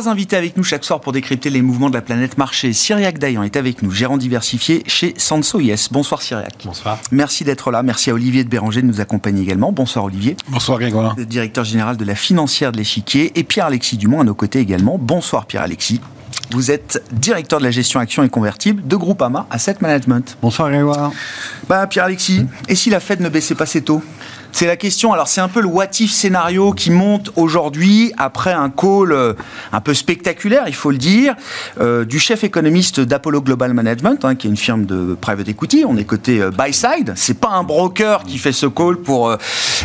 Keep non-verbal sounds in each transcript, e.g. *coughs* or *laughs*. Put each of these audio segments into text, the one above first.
Trois invités avec nous chaque soir pour décrypter les mouvements de la planète marché. Cyriac Dayan est avec nous, gérant diversifié chez Sanso Yes. Bonsoir Cyriac. Bonsoir. Merci d'être là. Merci à Olivier de Béranger de nous accompagner également. Bonsoir Olivier. Bonsoir Grégoire. Directeur général de la financière de l'échiquier. Et Pierre-Alexis Dumont à nos côtés également. Bonsoir Pierre-Alexis. Vous êtes directeur de la gestion actions et convertibles de Groupama Asset Management. Bonsoir Grégoire. Bah, Pierre-Alexis, et si la Fed ne baissait pas ses taux? C'est la question. Alors, c'est un peu le what if scénario qui monte aujourd'hui après un call euh, un peu spectaculaire, il faut le dire, euh, du chef économiste d'Apollo Global Management, hein, qui est une firme de private equity. On est côté euh, buy side. C'est pas un broker qui fait ce call pour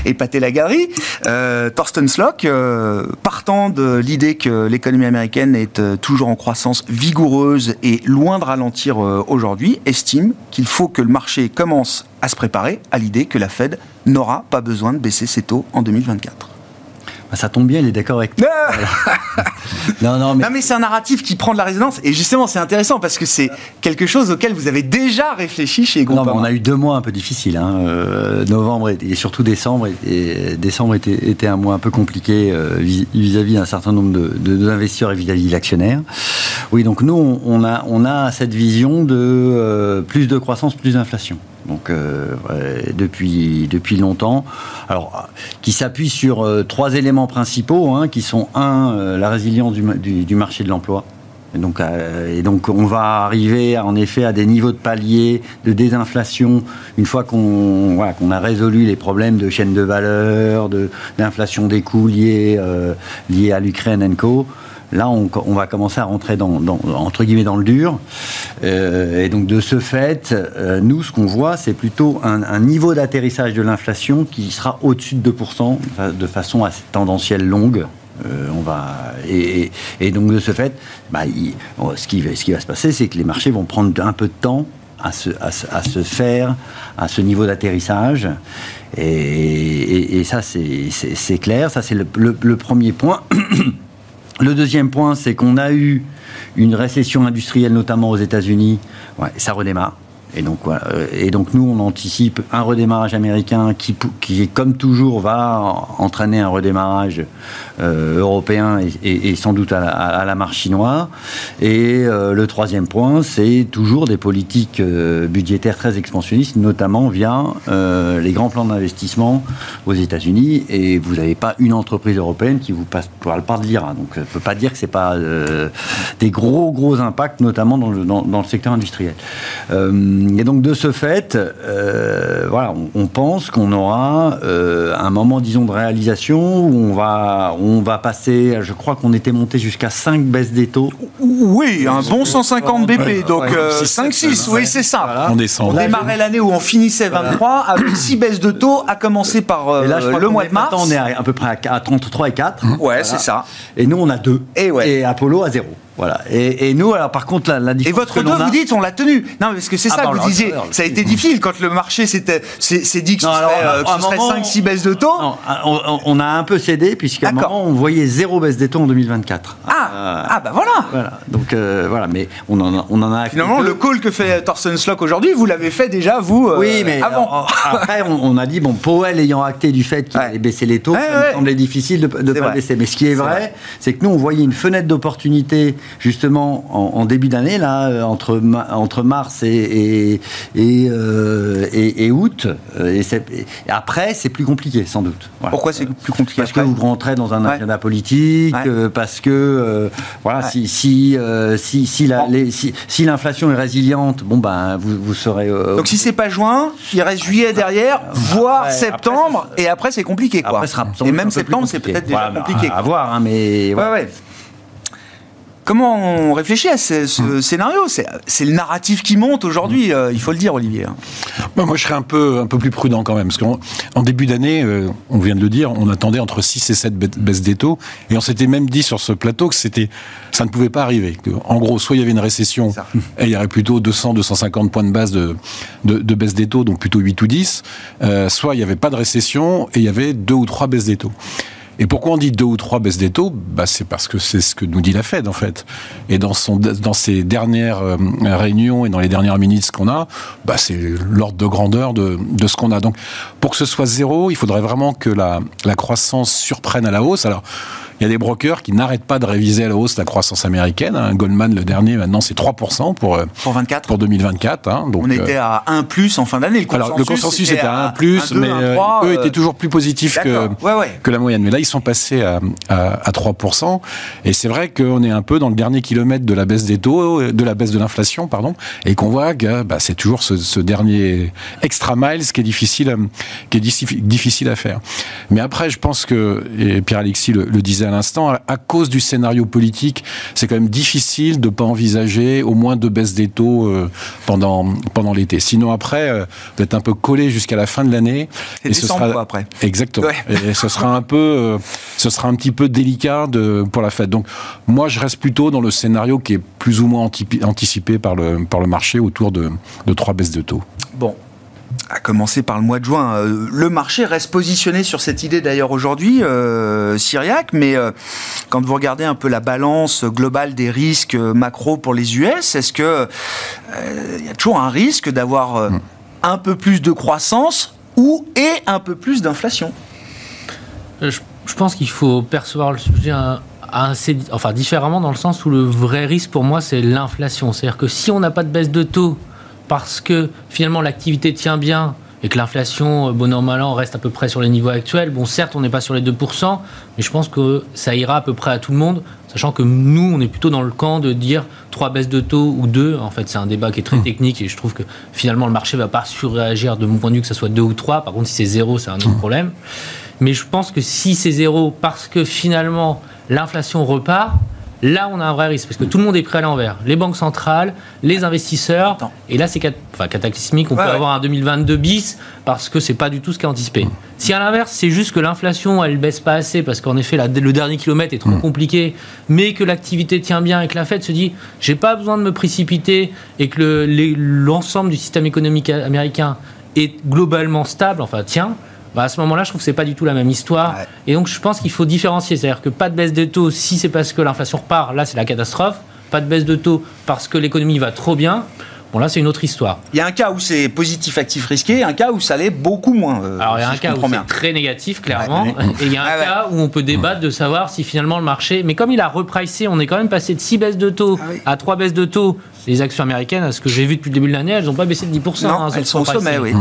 épater la galerie. Thorsten Slock, partant de l'idée que l'économie américaine est toujours en croissance vigoureuse et loin de ralentir aujourd'hui, estime qu'il faut que le marché commence à se préparer à l'idée que la Fed n'aura pas besoin de baisser ses taux en 2024. Bah, ça tombe bien, il est d'accord avec toi. *laughs* non, non, mais, non, mais c'est un narratif qui prend de la résonance. Et justement, c'est intéressant parce que c'est quelque chose auquel vous avez déjà réfléchi chez Groupama. Non, on a eu deux mois un peu difficiles. Hein. Euh, novembre et, surtout décembre. Et, décembre était, un mois un peu compliqué euh, vis-à-vis d'un certain nombre d'investisseurs de, et vis-à-vis de l'actionnaire. Oui, donc nous, on a, on a cette vision de euh, plus de croissance, plus d'inflation donc euh, depuis, depuis longtemps. Alors, qui s'appuie sur euh, trois éléments principaux, hein, qui sont un, euh, la résilience du, marché de l'emploi. Et donc, et donc, on va arriver en effet à des niveaux de palier de désinflation une fois qu'on a résolu les problèmes de chaîne de valeur, d'inflation des coûts liés, liés à l'Ukraine Co. Là, on, va commencer à rentrer dans, entre guillemets dans le dur. Euh, et donc, de ce fait, euh, nous, ce qu'on voit, c'est plutôt un, niveau d'atterrissage de l'inflation qui sera au-dessus de 2%, de façon assez tendancielle longue. Euh, on va et, donc de ce fait, bah, ce, qui, va se passer, c'est que les marchés vont prendre un peu de temps à, se faire à ce niveau d'atterrissage. Et, ça, c'est clair. Ça, c'est le, premier point. *clears throat* Le deuxième point, c'est qu'on a eu une récession industrielle, notamment aux États-Unis. ça redémarre. Et donc, euh, et donc nous, on anticipe un redémarrage américain qui, qui comme toujours, va entraîner un redémarrage euh, européen et, sans doute à la, marche chinoise. Et euh, le troisième point, c'est toujours des politiques budgétaires très expansionnistes, notamment via les grands plans d'investissement aux États-Unis. Et vous n'avez pas une entreprise européenne qui vous passe, parle pas de l'IRA. Donc, on ne peut pas dire que c'est pas des gros, gros impacts, notamment dans le, dans le secteur industriel. Et donc de ce fait, euh, voilà, on, pense qu'on aura euh, un moment, disons, de réalisation où on va, on va passer, je crois qu'on était monté jusqu'à 5 baisses des taux. Oui, un bon 150 BP, donc 5-6, euh, oui c'est ça. On descend. On démarrait l'année où on finissait 23 avec 6 baisses de taux, à commencer par le mois de mars. on est à, peu près à, 33 et 4. Ouais, c'est ça. Et nous on a 2. Et, ouais. et Apollo à 0. Voilà. Et, nous, alors par contre, la, la différence. Et votre dos, vous dites, on l'a tenu. Non, parce que c'est ah, ça que vous disiez. Ça a été difficile quand le marché s'est dit que ce serait, 5-6 baisses de taux. Non, on, a un peu cédé, puisqu'à un moment, on voyait zéro baisse des taux en 2024. Ah, euh, ah bah voilà. Voilà. Donc euh, voilà, mais on en a. On en a Finalement, le call que fait Thorsten Slock aujourd'hui, vous l'avez fait déjà, vous, euh, oui, mais avant. après, on, a dit, bon, Powell ayant acté du fait qu'il allait baisser les taux, ça me semblait difficile de ne pas baisser. Mais ce qui est vrai, c'est que nous, on voyait une fenêtre d'opportunité, justement, en, début d'année, là, euh, entre, entre mars et, et, euh, et, août. Euh, et, après, c'est plus compliqué, sans doute. Pourquoi c'est plus compliqué Parce que vous rentrez dans un agenda politique, parce que, voilà, si, si, si, si, la, si, l'inflation est résiliente, bon, ben, vous, vous serez. Donc si c'est pas juin, il reste juillet derrière, voire septembre, et après, c'est compliqué, quoi. et même septembre, c'est peut-être déjà compliqué. À, voir, hein, mais. Ouais, ouais. Comment on réfléchit à ce, hum. scénario? C'est le narratif qui monte aujourd'hui, hum. euh, il faut le dire, Olivier. Hein. moi, je serais un peu, un peu plus prudent quand même, parce qu'en début d'année, euh, on vient de le dire, on attendait entre 6 et 7 baisses des taux, et on s'était même dit sur ce plateau que c'était, ça ne pouvait pas arriver. en gros, soit il y avait une récession, et il y aurait plutôt 200, 250 points de base de, de, baisse des taux, donc plutôt 8 ou 10, euh, soit il n'y avait pas de récession, et il y avait deux ou trois baisses des taux. Et pourquoi on dit deux ou trois baisses des taux? Bah, C'est parce que c'est ce que nous dit la Fed, en fait. Et dans, son, dans ses dernières euh, réunions et dans les dernières minutes qu'on a, bah, c'est l'ordre de grandeur de, de ce qu'on a. Donc, pour que ce soit zéro, il faudrait vraiment que la, la croissance surprenne à la hausse. Alors, il y a des brokers qui n'arrêtent pas de réviser à la hausse la croissance américaine. Hein. Goldman, le dernier, maintenant, c'est 3% pour, euh, pour, 24. pour 2024. Hein. Donc, On était à 1 plus en fin d'année. Le consensus, Alors, le consensus était à 1 plus, mais eux étaient toujours plus positifs que, que la moyenne. Mais là, ils sont passés à, à, 3%. Et c'est vrai qu'on est un peu dans le dernier kilomètre de la baisse des taux, de la baisse de l'inflation, pardon, et qu'on voit que bah, c'est toujours ce, ce, dernier extra miles qui est difficile, qui est difficile à faire. Mais après, je pense que, et Pierre-Alexis le, le, disait à l'instant, à, cause du scénario politique, c'est quand même difficile de pas envisager au moins deux baisses des taux euh, pendant, pendant l'été. Sinon, après, euh, vous êtes un peu collé jusqu'à la fin de l'année. Et ce sera après. Exactement. Et ce sera un peu, euh, ce sera un petit peu délicat de, pour la fête. Donc, moi, je reste plutôt dans le scénario qui est plus ou moins anticipé par le, par le marché autour de, de trois baisses de taux. Bon, à commencer par le mois de juin. Euh, le marché reste positionné sur cette idée d'ailleurs aujourd'hui, euh, Syriac, mais euh, quand vous regardez un peu la balance globale des risques macro pour les US, est-ce que il y a toujours un risque d'avoir hmm. un peu plus de croissance ou et un peu plus d'inflation? Je, pense qu'il faut percevoir le sujet assez, enfin différemment dans le sens où le vrai risque pour moi c'est l'inflation. C'est-à-dire que si on n'a pas de baisse de taux parce que finalement l'activité tient bien et que l'inflation, euh, bon an, mal an, reste à peu près sur les niveaux actuels. Bon, certes, on n'est pas sur les 2%, mais je pense que ça ira à peu près à tout le monde, sachant que nous, on est plutôt dans le camp de dire trois baisses de taux ou deux. En fait, c'est un débat qui est très mmh. technique et je trouve que finalement, le marché ne va pas surréagir de mon point de vue que ce soit deux ou trois. Par contre, si c'est zéro, c'est un autre mmh. problème. Mais je pense que si c'est zéro, parce que finalement, l'inflation repart, Là, on a un vrai risque parce que tout le monde est prêt à l'envers. Les banques centrales, les investisseurs. Et là, c'est cataclysmique. On peut avoir un 2022 bis parce que c'est pas du tout ce qui est anticipé. Si à l'inverse, c'est juste que l'inflation, elle baisse pas assez parce qu'en effet, le dernier kilomètre est trop mm. compliqué, mais que l'activité tient bien et que la Fed se dit, j'ai pas besoin de me précipiter et que l'ensemble du système économique américain est globalement stable, enfin tiens, bah, à ce moment-là, je trouve que c'est pas du tout la même histoire. Et donc, je pense qu'il faut différencier. C'est-à-dire que pas de baisse de taux si c'est parce que l'inflation repart, là, c'est la catastrophe. Pas de baisse de taux parce que l'économie va trop bien. Bon, là, c'est une autre histoire. Il y a un cas où c'est positif, actif, risqué, un cas où ça l'est beaucoup moins. Euh, Alors, il y a un cas où c'est très négatif, clairement. Et il y a un cas où on peut débattre de savoir si finalement le marché. Mais comme il a repricé, on est quand même passé de 6 baisses de taux ah à 3 baisses de taux les actions américaines, à ce que j'ai vu depuis le début de l'année, elles n'ont pas baissé de 10%. Non, hein, elles sont au sommet, oui.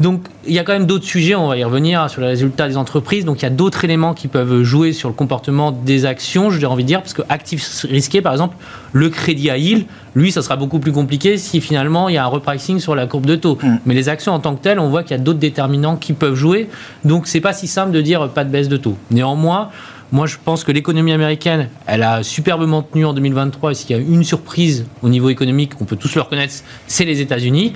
Donc, il y a quand même d'autres sujets, on va y revenir, sur les résultats des entreprises. Donc, il y a d'autres éléments qui peuvent jouer sur le comportement des actions, j'ai envie de dire, parce que actifs risqués, par exemple, le crédit à yield, lui, ça sera beaucoup plus compliqué si finalement il y a un repricing sur la courbe de taux. Mm. Mais les actions en tant que telles, on voit qu'il y a d'autres déterminants qui peuvent jouer. Donc, c'est pas si simple de dire pas de baisse de taux. Néanmoins, moi, je pense que l'économie américaine, elle a superbement tenu en 2023. Et s'il y a une surprise au niveau économique, on peut tous le reconnaître, c'est les États-Unis.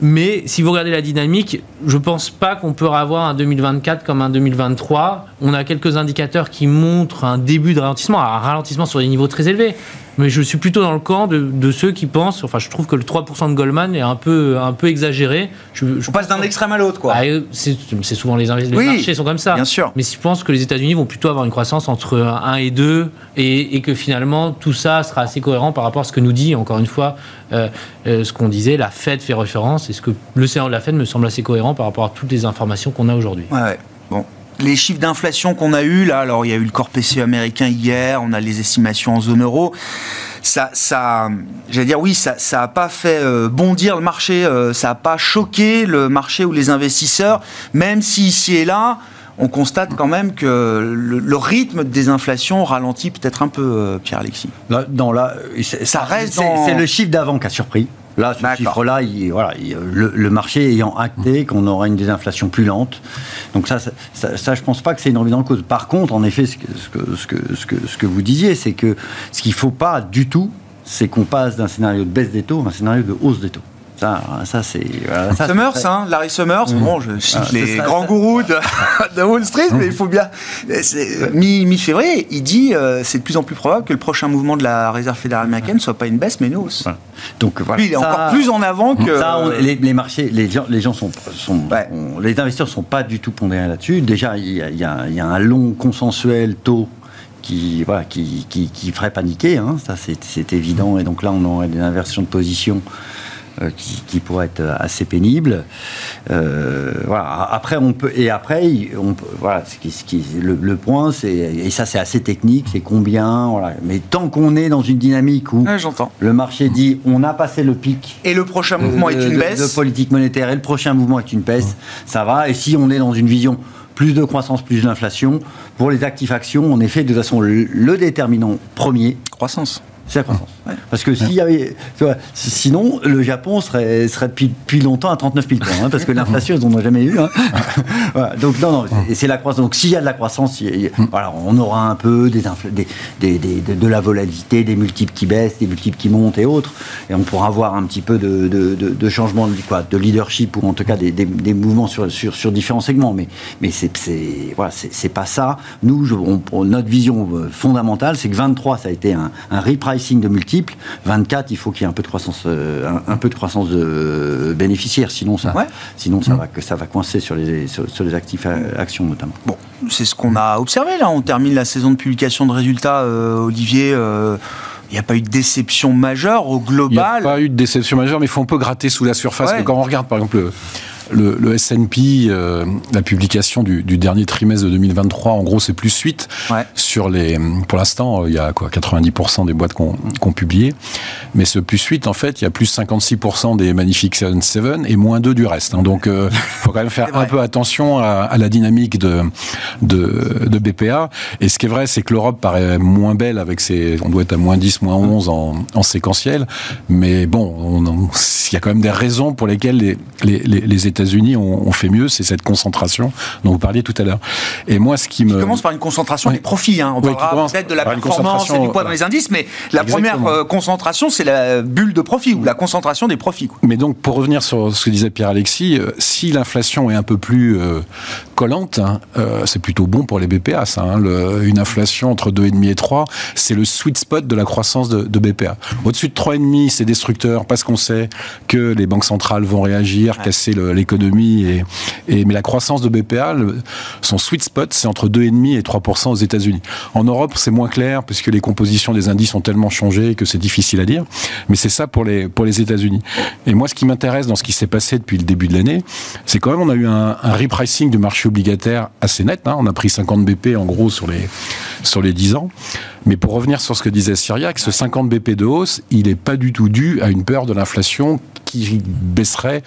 Mais si vous regardez la dynamique, je ne pense pas qu'on peut avoir un 2024 comme un 2023. On a quelques indicateurs qui montrent un début de ralentissement, un ralentissement sur des niveaux très élevés. Mais je suis plutôt dans le camp de, ceux qui pensent, enfin je trouve que le 3% de Goldman est un peu, un peu exagéré. Je, On passe d'un extrême à l'autre, quoi. Ah, c'est souvent les, les marchés sont comme ça. Bien sûr. Mais je pense que les États-Unis vont plutôt avoir une croissance entre 1 et 2 et, que finalement tout ça sera assez cohérent par rapport à ce que nous dit, encore une fois, euh, euh, ce qu'on disait, la Fed fait référence et ce que le séance de la Fed me semble assez cohérent par rapport à toutes les informations qu'on a aujourd'hui. Ouais, bon les chiffres d'inflation qu'on a eu là, alors il y a eu le corps PCE américain hier, on a les estimations en zone euro. Ça, ça, j'allais dire oui, ça, ça a pas fait euh, bondir le marché, euh, ça a pas choqué le marché ou les investisseurs, même si ici et là, on constate quand même que le, rythme des inflations ralentit peut-être un peu, euh, Pierre-Alexis. Non, là, ça reste. C'est le chiffre d'avant qui a surpris. Là, ce chiffre-là, voilà, le, marché ayant acté qu'on aura une désinflation plus lente. Donc ça, ça, ça, je pense pas que c'est une remise en cause. Par contre, en effet, ce que, ce que, ce que, ce que, vous disiez, c'est que ce qu'il ne faut pas du tout, c'est qu'on passe d'un scénario de baisse des taux à un scénario de hausse des taux. Ça, ça c'est. Summers, hein, Larry Summers, mmh. bon, je cite ah, les grands gourous de, Wall Street, mais il faut bien. Mi-février, il dit euh, c'est de plus en plus probable que le prochain mouvement de la Réserve fédérale américaine ne soit pas une baisse, mais une hausse. Donc voilà. Lui, il est encore plus en avant que. Ça, les, marchés, les gens, les gens sont. sont les investisseurs ne sont pas du tout pondérés là-dessus. Déjà, il y, a, il y a un long consensuel taux qui, voilà, qui, qui, qui ferait paniquer, hein, ça c'est évident. Et donc là, on aurait des inversions de position euh, qui, qui, pourrait être assez pénible. Euh, voilà. Après, on peut et après, on peut, voilà, ce qui, ce qui, le, le point, c'est et ça, c'est assez technique, c'est combien. Voilà. Mais tant qu'on est dans une dynamique où Ouais, j'entends. le marché dit on a passé le pic Et le prochain mouvement est une baisse. de politique monétaire et le prochain mouvement est une baisse, ça va. Et si on est dans une vision plus de croissance, plus d'inflation, pour les actifs actions, en effet, de toute façon, le, le déterminant premier, Croissance. C'est la croissance. Parce que s'il y avait, vois, sinon, le Japon serait, serait depuis, depuis longtemps à 39 000 points, hein, parce que *laughs* l'inflation, ils n'en ont jamais eu. hein. *laughs* Voilà, donc, non, non, c'est- c'est la croissance. Donc, s'il y a de la croissance, il y a- il y a- voilà, on aura un peu des, des, des- des- de, la volatilité, des multiples qui baissent, des multiples qui montent et autres. Et on pourra avoir un petit peu de, de, de- de changement de, quoi, de leadership ou en tout cas des, des- des mouvements sur, sur, sur différents segments. Mais, mais c'est voilà, pas ça. Nous, je- on- pour notre vision euh, fondamentale, c'est que 23, ça a été un, un repricing de multiples. 24, il faut qu'il y ait un peu de croissance, euh, un, un peu de croissance de bénéficiaires. Sinon, ça, Ouais. sinon ça, va, que ça va coincer sur les, sur, sur les actifs euh, actions notamment. Bon, c'est ce qu'on a observé là. On termine la saison de publication de résultats, euh, Olivier. euh, Il n'y a pas eu de déception majeure au Il n'y a global. pas eu de déception majeure, mais il faut un peu gratter sous la surface. Ouais. Quand on regarde, par exemple, le, le, S&P, euh, la publication du, du dernier trimestre de 2023, en gros, c'est plus 8 Ouais. sur les. Pour l'instant, euh, il y a quoi 90% des boîtes qu'on publié, mais ce plus 8, en fait, il y a plus 56% des Magnificent 7 et moins 2 du reste. hein. Donc, il faut quand même *laughs* faire un peu attention à, à la dynamique de, de, de BPA. Et ce qui est vrai, c'est que l'Europe paraît moins belle avec ses. On doit être à moins 10, moins 11 en, en séquentiel. Mais bon, on- on- il y a quand même des raisons pour lesquelles les, les, les, les États-Unis ont, ont fait mieux. C'est cette concentration dont vous parliez tout à l'heure. Et moi, ce qui me. On commence par une concentration Oui. des profits. hein. On qui parlera peut-être de la performance et du poids dans les indices, mais la Exactement. première euh, concentration, c'est la bulle de profit ou la concentration des profits. quoi. Mais donc, pour revenir sur ce que disait Pierre-Alexis, euh, si l'inflation est un peu plus euh, collante, hein, euh, c'est plutôt bon pour les BPA. Ça, hein. Le- une inflation entre 2,5 et 3, c'est le sweet spot de la croissance de, de BPA. Au-dessus de 3,5, c'est destructeur parce qu'on sait que les banques centrales vont réagir, casser le- l'économie. Et, mais la croissance de BPA, son sweet spot, c'est entre 2,5 et 3 aux États-Unis. En Europe, c'est moins clair puisque les compositions des indices ont tellement changé que c'est difficile à dire. Mais c'est ça pour les, pour les États-Unis. Et moi, ce qui m'intéresse dans ce qui s'est passé depuis le début de l'année, c'est quand même on a eu un, un repricing du marché obligataire assez net. hein. On a pris 50 BP en gros sur les, sur les 10 ans. Mais pour revenir sur ce que disait Syriac, ce 50 BP de hausse, il n'est pas du tout dû à une peur de l'inflation qui baisserait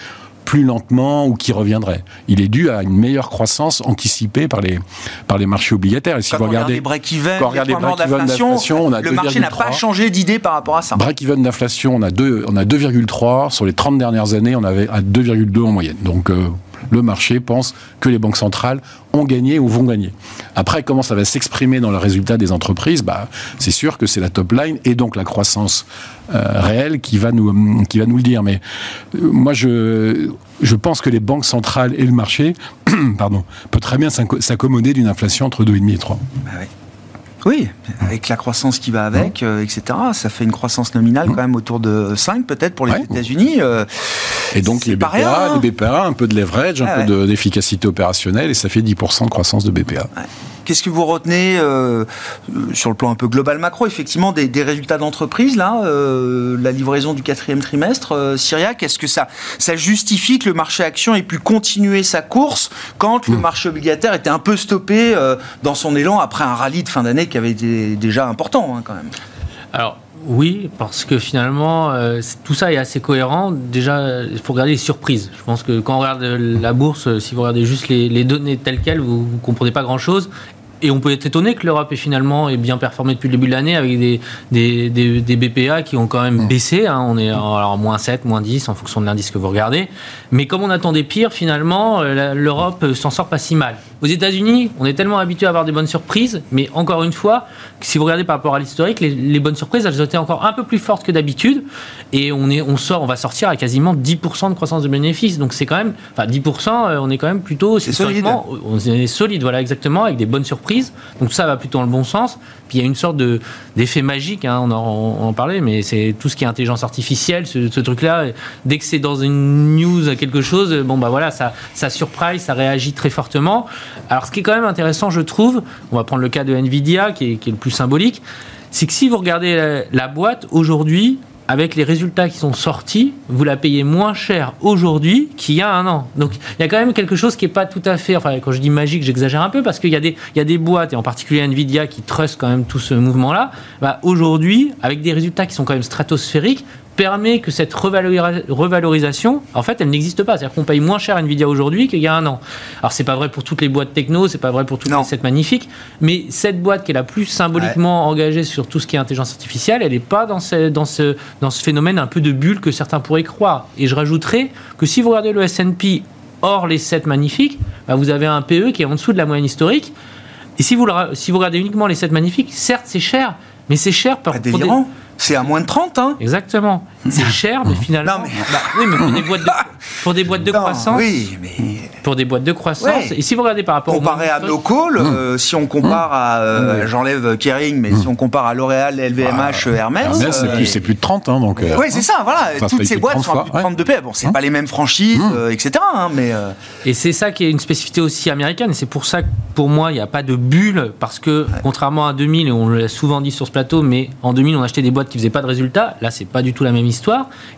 plus lentement ou qui reviendrait. Il est dû à une meilleure croissance anticipée par les, par les marchés obligataires. Et si Quand vous on regarde regardez les break-even, quand les regarde break-even d'inflation, on a le marché n'a pas 2,3. changé d'idée par rapport à ça. Break-even d'inflation, on a deux- on a 2,3. Sur les 30 dernières années, on avait à 2,2 en moyenne. Donc, euh, le marché pense que les banques centrales ont gagné ou vont gagner. Après, comment ça va s'exprimer dans le résultat des entreprises? Bah, C'est sûr que c'est la top line et donc la croissance euh, réelle qui va, nous, le dire. Mais euh, moi, je, pense que les banques centrales et le marché *clears throat* pardon, peut très bien s'accommoder d'une inflation entre 2,5 et 3. Bah ouais. Oui, avec la croissance qui va avec, euh, etc. Ça fait une croissance nominale quand même autour de 5 peut-être pour les Ouais. États-Unis. euh, Et donc les BPA, rien, hein. les BPA, un peu de leverage, un Ah peu de- d'efficacité opérationnelle, et ça fait 10% de croissance de BPA. Qu'est-ce que vous retenez euh, sur le plan un peu global macro, effectivement, des, des résultats d'entreprise, là, euh, la livraison du quatrième trimestre, euh, Syriac, est-ce que ça, ça justifie que le marché action ait pu continuer sa course quand Hmm. le marché obligataire était un peu stoppé euh, dans son élan après un rallye de fin d'année qui avait été déjà important, hein, quand même? Alors, oui, parce que finalement, euh, tout ça est assez cohérent. Déjà, il faut regarder les surprises. Je pense que quand on regarde la bourse, si vous regardez juste les, les données telles quelles, vous ne comprenez pas grand-chose. Et on peut être étonné que l'Europe ait finalement ait bien performé depuis le début de l'année avec des, des, des- des BPA qui ont quand même baissé. hein. On est en alors, moins 7, moins 10 en fonction de l'indice que vous regardez. Mais comme on attendait pire, finalement, euh, l'Europe s'en sort pas si mal. Aux États-Unis, on est tellement habitué à avoir des bonnes surprises, mais encore une fois, si vous regardez par rapport à l'historique, les, les bonnes surprises, elles ont été encore un peu plus fortes que d'habitude, et on est, on sort, on va sortir à quasiment 10% de croissance de bénéfices. Donc c'est quand même, enfin 10%, euh, on est quand même plutôt C'est solide. on est solide, voilà exactement, avec des bonnes surprises. Donc ça va plutôt dans le bon sens. Puis il y a une sorte de d'effet magique, hein, on, en, on en parlait, mais c'est tout ce qui est intelligence artificielle, ce, ce truc-là. Dès que c'est dans une news quelque chose, bon bah voilà, ça, ça surprise, ça réagit très fortement. Alors ce qui est quand même intéressant, je trouve, on va prendre le cas de Nvidia, qui est, le plus symbolique, c'est que si vous regardez la boîte aujourd'hui, avec les résultats qui sont sortis, vous la payez moins cher aujourd'hui qu'il y a un an. Donc il y a quand même quelque chose qui n'est pas tout à fait, enfin quand je dis magique, j'exagère un peu parce qu'il y, a des, il y a des boîtes, et en particulier Nvidia, qui trustent quand même tout ce mouvement-là. Bah, aujourd'hui, avec des résultats qui sont quand même stratosphériques, permet que cette revalorisation, en fait, elle n'existe pas. C'est-à-dire qu'on paye moins cher Nvidia aujourd'hui qu'il y a un an. Alors, c'est pas vrai pour toutes les boîtes techno, c'est pas vrai pour toutes les cette magnifiques, mais cette boîte qui est la plus symboliquement engagée sur tout ce qui est intelligence artificielle, elle n'est pas dans ce, dans, ce, dans ce phénomène un peu de bulle que certains pourraient croire. Et je rajouterais que si vous regardez le S&P hors les 7 magnifiques, bah, vous avez un PE qui est en dessous de la moyenne historique. Et si vous, si vous regardez uniquement les 7 magnifiques, certes, c'est cher, mais c'est cher par, des, c'est à moins de 30, hein Exactement. C'est cher, mais finalement. Non, mais... Bah, oui, mais pour des boîtes de, *laughs* pour des boîtes de croissance. Oui, mais. Pour des boîtes de croissance. Et si vous regardez par rapport Comparé à nos calls, euh, si on compare à. Euh, j'enlève Kering, mais si on compare à L'Oréal, LVMH, Hermès. Hermès, c'est plus, plus, de 30, hein, donc. oui, c'est ça, voilà. Toutes ces boîtes sont à plus de 30 de paix. Bon, c'est pas les mêmes franchises, etc. Hein, mais. Et c'est ça qui est une spécificité aussi américaine. Et c'est pour ça que, pour moi, il n'y a pas de bulle, parce que, contrairement à 2000, et on l'a souvent dit sur ce plateau, mais en 2000, on achetait des boîtes qui faisaient pas de résultats. Là, c'est pas du tout la même histoire.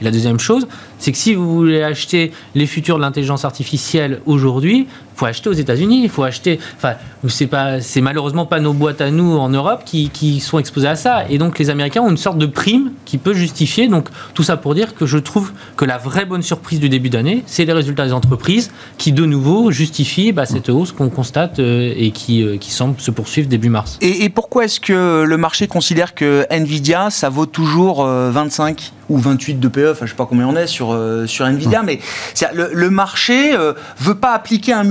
Et la deuxième chose, c'est que si vous voulez acheter les futurs de l'intelligence artificielle aujourd'hui, faut acheter aux États-Unis, il faut acheter. Enfin, c'est pas, c'est malheureusement pas nos boîtes à nous en Europe qui, qui, sont exposées à ça. Et donc les Américains ont une sorte de prime qui peut justifier. Donc tout ça pour dire que je trouve que la vraie bonne surprise du début d'année, c'est les résultats des entreprises qui de nouveau justifient bah, cette hausse qu'on constate euh, et qui, euh, qui semble se poursuivre début mars. Et, et pourquoi est-ce que le marché considère que Nvidia ça vaut toujours 25 euh, ou 28 de PE, enfin je sais pas combien on est sur, sur Nvidia, mais le, le marché veut pas appliquer un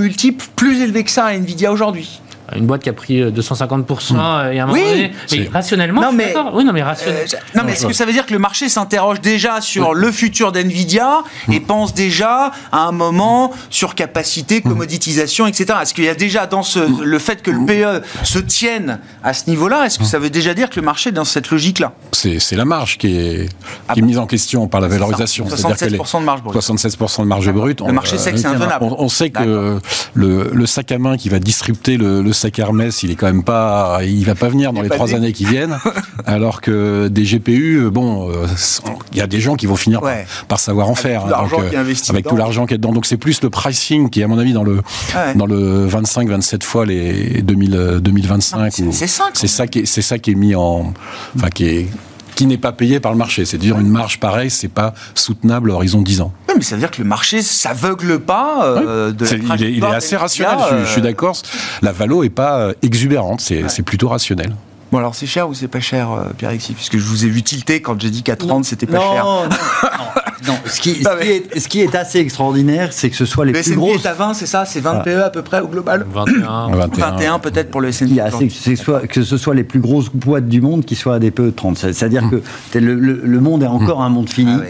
plus élevé que ça à Nvidia aujourd'hui une boîte qui a pris 250% euh, et un moment donné, mais rationnellement, non mais, oui, non mais rationnellement. Euh, non mais est-ce que ça veut dire que le marché s'interroge déjà sur le futur d'Nvidia et pense déjà à un moment sur capacité, commoditisation, etc. Est-ce qu'il y a déjà dans ce, le fait que le PE se tienne à ce niveau-là, est-ce que ça veut déjà dire que le marché est dans cette logique-là? C'est la marge qui est, ah qui est mise en question par la valorisation. 76% de marge brute. 76% de marge brute. Le marché sait que c'est intenable. On, on, sait que le, le, sac à main qui va disrupter le, le sac Hermès, il est quand même pas, il va pas venir dans les trois années qui viennent, *laughs* alors que des GPU, bon, euh, il y a des gens qui vont finir par, savoir en faire, hein, euh, avec tout l'argent qui est dedans. Donc c'est plus le pricing qui est à mon avis dans le dans le 25-27 fois les 2000, 2025. C'est ça qui est, c'est ça qui est mis en, enfin qui est qui n'est pas payé par le marché. C'est-à-dire une marge pareille, c'est pas soutenable à horizon 10 ans. Oui, mais ça veut dire que le marché s'aveugle pas euh, de il, est, il, est, assez rationnel, je, suis euh, d'accord. La valo est pas euh, exubérante, c'est plutôt rationnel. Bon, alors c'est cher ou c'est pas cher, Pierre Xi Puisque je vous ai vu tilter quand j'ai dit qu'à 30 c'était pas cher. Non, non, *laughs* non. Ce, qui, est, ce, qui, est, assez extraordinaire, c'est que ce soit les le plus grosses. est à 20, c'est ça? C'est 20 PE à peu près au global? 21. 21, *coughs* peut-être pour le S&P. C'est que ce soit les plus grosses boîtes du monde qui soient à des PE de 30. C'est-à-dire mm. que le, le, monde est encore mm. un monde fini. Ah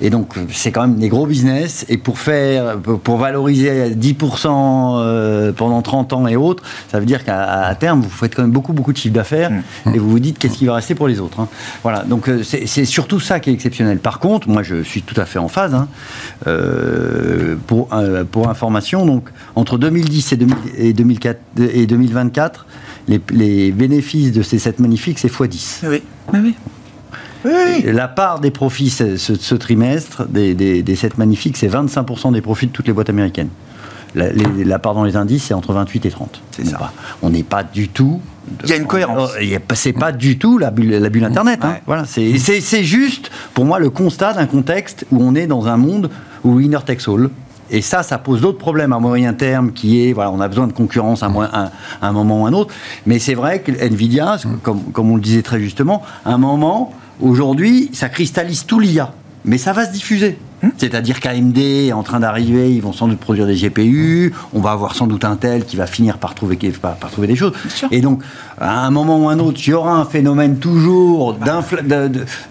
et donc, c'est quand même des gros business. Et pour faire, pour valoriser 10% euh, pendant 30 ans et autres, ça veut dire qu'à terme, vous faites quand même beaucoup, beaucoup de chiffre d'affaires. Mm. Et vous vous dites qu'est-ce qui va rester pour les autres. Hein. Voilà. Donc, euh, c'est surtout ça qui est exceptionnel. Par contre, moi, je suis tout à fait en phase. Hein. Euh, pour, pour information, donc, entre 2010 et, 2004, et 2024, les, les, bénéfices de ces 7 magnifiques, c'est x10. Oui, oui, oui. La part des profits ce, ce, trimestre, des, des, 7 magnifiques, c'est 25% des profits de toutes les boîtes américaines. La, part dans les indices, c'est entre 28 et 30. C'est ça. On n'est pas du tout. Il y a une cohérence. C'est pas du tout la bulle, la bulle Internet. Hein. Voilà, c'est juste, pour moi, le constat d'un contexte où on est dans un monde où winner takes all. Et ça, ça pose d'autres problèmes à moyen terme, qui est, voilà, on a besoin de concurrence à, un, un moment ou à un autre. Mais c'est vrai que Nvidia, comme, comme on le disait très justement, à un moment, Aujourd'hui, ça cristallise tout l'IA, mais ça va se diffuser. Hmm. C'est-à-dire qu'AMD est en train d'arriver, ils vont sans doute produire des GPU, on va avoir sans doute un tel qui va finir par trouver, par, trouver des choses. Et donc, à un moment ou un autre, il y aura un phénomène toujours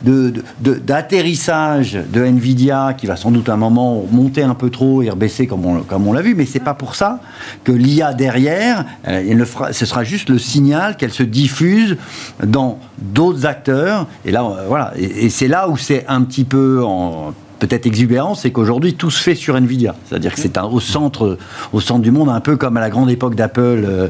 d'atterrissage de, de, Nvidia qui va sans doute à un moment monter un peu trop et rebaisser comme on, comme on l'a vu, mais c'est pas pour ça que l'IA derrière, euh, fera, ce sera juste le signal qu'elle se diffuse dans d'autres acteurs. Et là, euh, voilà. Et, et c'est là où c'est un petit peu en peut-être exubérant, c'est qu'aujourd'hui tout se fait sur Nvidia. C'est-à-dire que c'est au centre, au centre du monde, un peu comme à la grande époque d'Apple. Euh,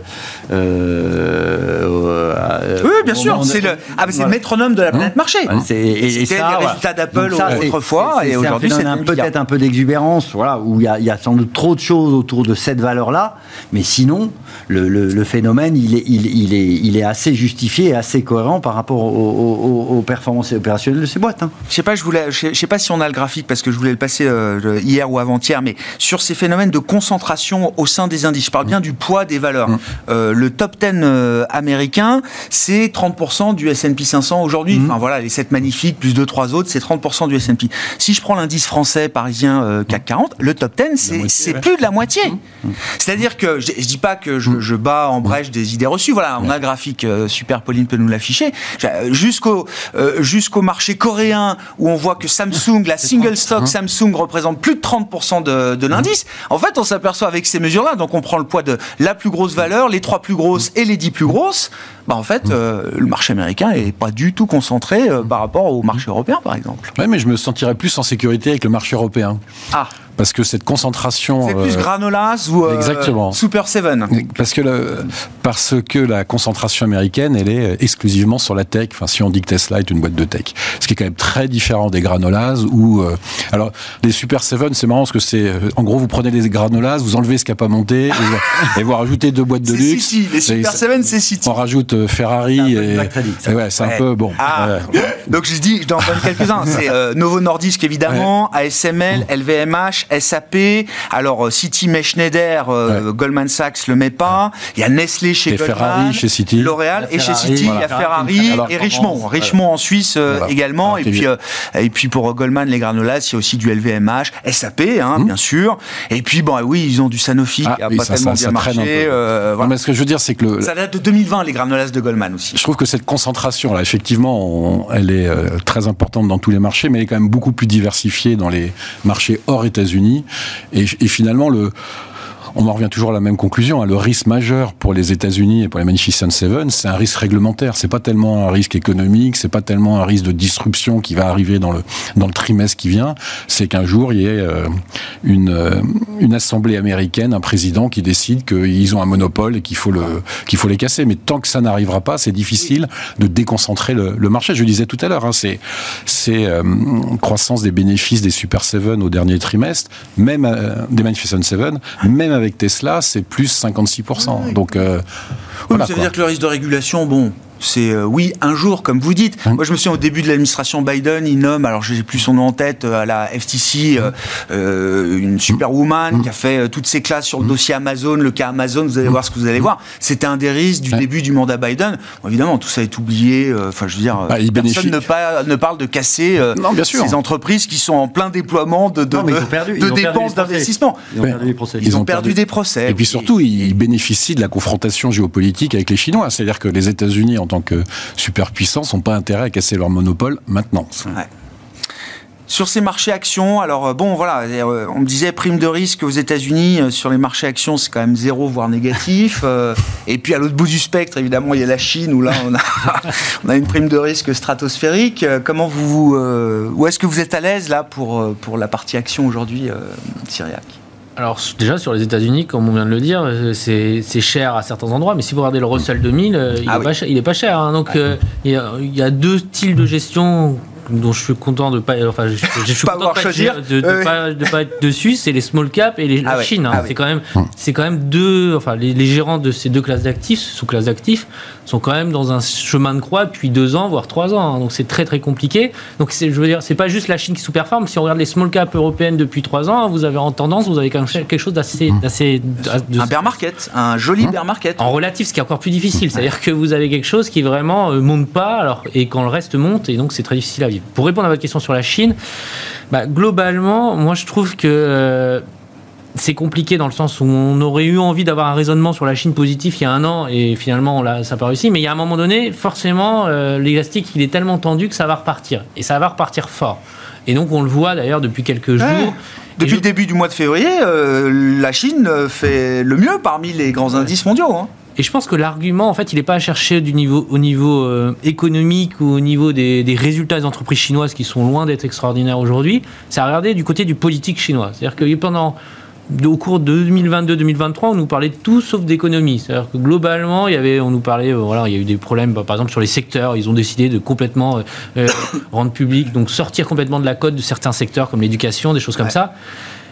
euh, oui, bien sûr. C'est le, ah, le métronome de la planète marché. C'était le résultat d'Apple autrefois, et aujourd'hui c'est peut-être un peu d'exubérance, voilà, où il y, a, sans doute trop de choses autour de cette valeur-là, mais sinon, le, phénomène, il est, il, est, il est assez justifié et assez cohérent par rapport aux, performances opérationnelles de ces boîtes. Hein. Je sais pas, je voulais, je sais pas si on a le graphique parce que je voulais le passer euh, hier ou avant-hier, mais sur ces phénomènes de concentration au sein des indices, je parle bien du poids des valeurs. Mmh. Euh, le top 10 euh, américain, c'est 30% du S&P 500 aujourd'hui. Mmh. Enfin voilà, les 7 magnifiques plus 2-3 autres, c'est 30% du S&P. Si je prends l'indice français parisien CAC 40, le top 10, c'est plus de la moitié. C'est-à-dire que je, je dis pas que je, je, bats en brèche des idées reçues. Voilà, on a le graphique, super Pauline peut nous l'afficher. Jusqu'au jusqu'au marché coréen où on voit que Samsung, la single stock Samsung représente plus de 30% de, de l'indice. En fait, on s'aperçoit avec ces mesures-là, donc on prend le poids de la plus grosse valeur, les trois plus grosses et les dix plus grosses. Bah en fait, euh, le marché américain n'est pas du tout concentré euh, par rapport au marché européen, par exemple. Oui, mais je me sentirais plus en sécurité avec le marché européen. Ah parce que cette concentration. C'est plus euh, granolas ou exactement. Super 7 Parce que, parce que la concentration américaine, elle est exclusivement sur la tech. Enfin, si on dit que Tesla est une boîte de tech, ce qui est quand même très différent des granolas ou alors les Super 7, c'est marrant parce que c'est en gros vous prenez les granolas, vous enlevez ce qui n'a pas monté *laughs* et, vous rajoutez deux boîtes de luxe. City. Les Super 7, c'est City. On rajoute Ferrari et, ouais, c'est un peu bon. Ah. Donc je dis, je t'en donne quelques-uns. C'est euh, Novo Nordisk évidemment, ASML, LVMH, SAP. Alors euh, City mais Schneider, euh, Goldman Sachs le met pas. Il y a Nestlé chez Goldman, Ferrari chez City, L'Oréal et chez City, il y a Ferrari et Richemont, Richemont en Suisse également. Et puis et puis pour Goldman les granolas, il y a aussi du LVMH, SAP hein, hum. bien sûr. Et puis bon oui, ils ont du Sanofi ah, qui a pas tellement bien marché. mais ce que je veux dire c'est que le... ça date de 2020 les granolas de Goldman aussi. Je trouve que cette concentration, là, effectivement, elle est euh, très importante dans tous les marchés, mais elle est quand même beaucoup plus diversifiée dans les marchés hors États-Unis. Et, finalement, le on en revient toujours à la même conclusion. Hein. Le risque majeur pour les États-Unis et pour les Magnificent Seven, c'est un risque réglementaire. C'est pas tellement un risque économique, c'est pas tellement un risque de disruption qui va arriver dans le dans le trimestre qui vient. C'est qu'un jour il y ait euh, une euh, une assemblée américaine, un président qui décide qu'ils ont un monopole et qu'il faut le qu'il faut les casser. Mais tant que ça n'arrivera pas, c'est difficile de déconcentrer le, le, marché. Je le disais tout à l'heure, hein, c'est c'est euh, croissance des bénéfices des Super Seven au dernier trimestre, même des Magnificent Seven, même Tesla, c'est plus 56%. Donc, euh, ça veut dire que le risque de régulation, bon, c'est euh, oui un jour comme vous dites. Moi je me souviens au début de l'administration Biden, il nomme alors je n'ai plus son nom en tête euh, à la FTC euh, une superwoman qui a fait toutes ses classes sur le dossier Amazon, le cas Amazon. Vous allez voir ce que vous allez voir. C'était un des risques du début du mandat Biden. évidemment tout ça est oublié. Enfin je veux dire bah, personne ne, pas, ne, parle de casser ces entreprises qui sont en plein déploiement de, de, dépenses d'investissement. Ils ont perdu des procès. Ils, ont, perdu, des procès. Et puis surtout ils bénéficient de la confrontation géopolitique avec les Chinois. C'est-à-dire que les États-Unis en tant que superpuissance n'ont pas intérêt à casser leur monopole maintenant. Sur ces marchés actions, alors euh, bon voilà, euh, on me disait prime de risque aux États-Unis euh, sur les marchés actions, c'est quand même zéro voire négatif. *laughs* et puis à l'autre bout du spectre, évidemment, il y a la Chine où là on a, *laughs* on a une prime de risque stratosphérique. Comment vous, où est-ce que vous êtes à l'aise là pour pour la partie action aujourd'hui, Cyriac alors déjà sur les États-Unis, comme on vient de le dire, euh, c'est cher à certains endroits, mais si vous regardez le Russell 2000, euh, il, n'est ah est pas cher. Hein. donc euh, il, y a, deux styles de gestion dont je suis content de pas enfin je, *laughs* suis pas content de, choisir. de, de, pas, être dessus c'est les small cap et les, ah la Chine hein. ah c'est quand même c'est quand même deux enfin les, les, gérants de ces deux classes d'actifs sous classes d'actifs sont quand même dans un chemin de croix depuis deux ans voire trois ans hein. donc c'est très très compliqué. Donc je veux dire c'est pas juste la Chine qui sous-performe si on regarde les small cap européennes depuis trois ans vous avez en tendance vous avez quand même quelque chose d'assez d'assez un bear market un joli bear market. En relatif ce qui est encore plus difficile. C'est à dire que vous avez quelque chose qui vraiment euh, monte pas alors et quand le reste monte et donc c'est très difficile à vivre. Pour répondre à votre question sur la Chine, bah, globalement, moi je trouve que euh, c'est compliqué dans le sens où on aurait eu envie d'avoir un raisonnement sur la Chine positif il y a un an et finalement là, ça n'a pas réussi. Mais il y a un moment donné, forcément, euh, l'élastique il est tellement tendu que ça va repartir et ça va repartir fort. Et donc on le voit d'ailleurs depuis quelques jours. Depuis le début du mois de février, euh, la Chine fait le mieux parmi les grands indices mondiaux. Hein. Et je pense que l'argument, en fait, il n'est pas à chercher du niveau, au niveau euh, économique ou au niveau des, des, résultats des entreprises chinoises qui sont loin d'être extraordinaires aujourd'hui. C'est à regarder du côté du politique chinois. C'est-à-dire que pendant au cours de 2022-2023, on nous parlait de tout sauf d'économie. C'est-à-dire que globalement, il y avait, on nous parlait, euh, voilà, il y a eu des problèmes, bah, par exemple sur les secteurs. Ils ont décidé de complètement euh, *coughs* rendre public, donc sortir complètement de la cote de certains secteurs comme l'éducation, des choses comme ça.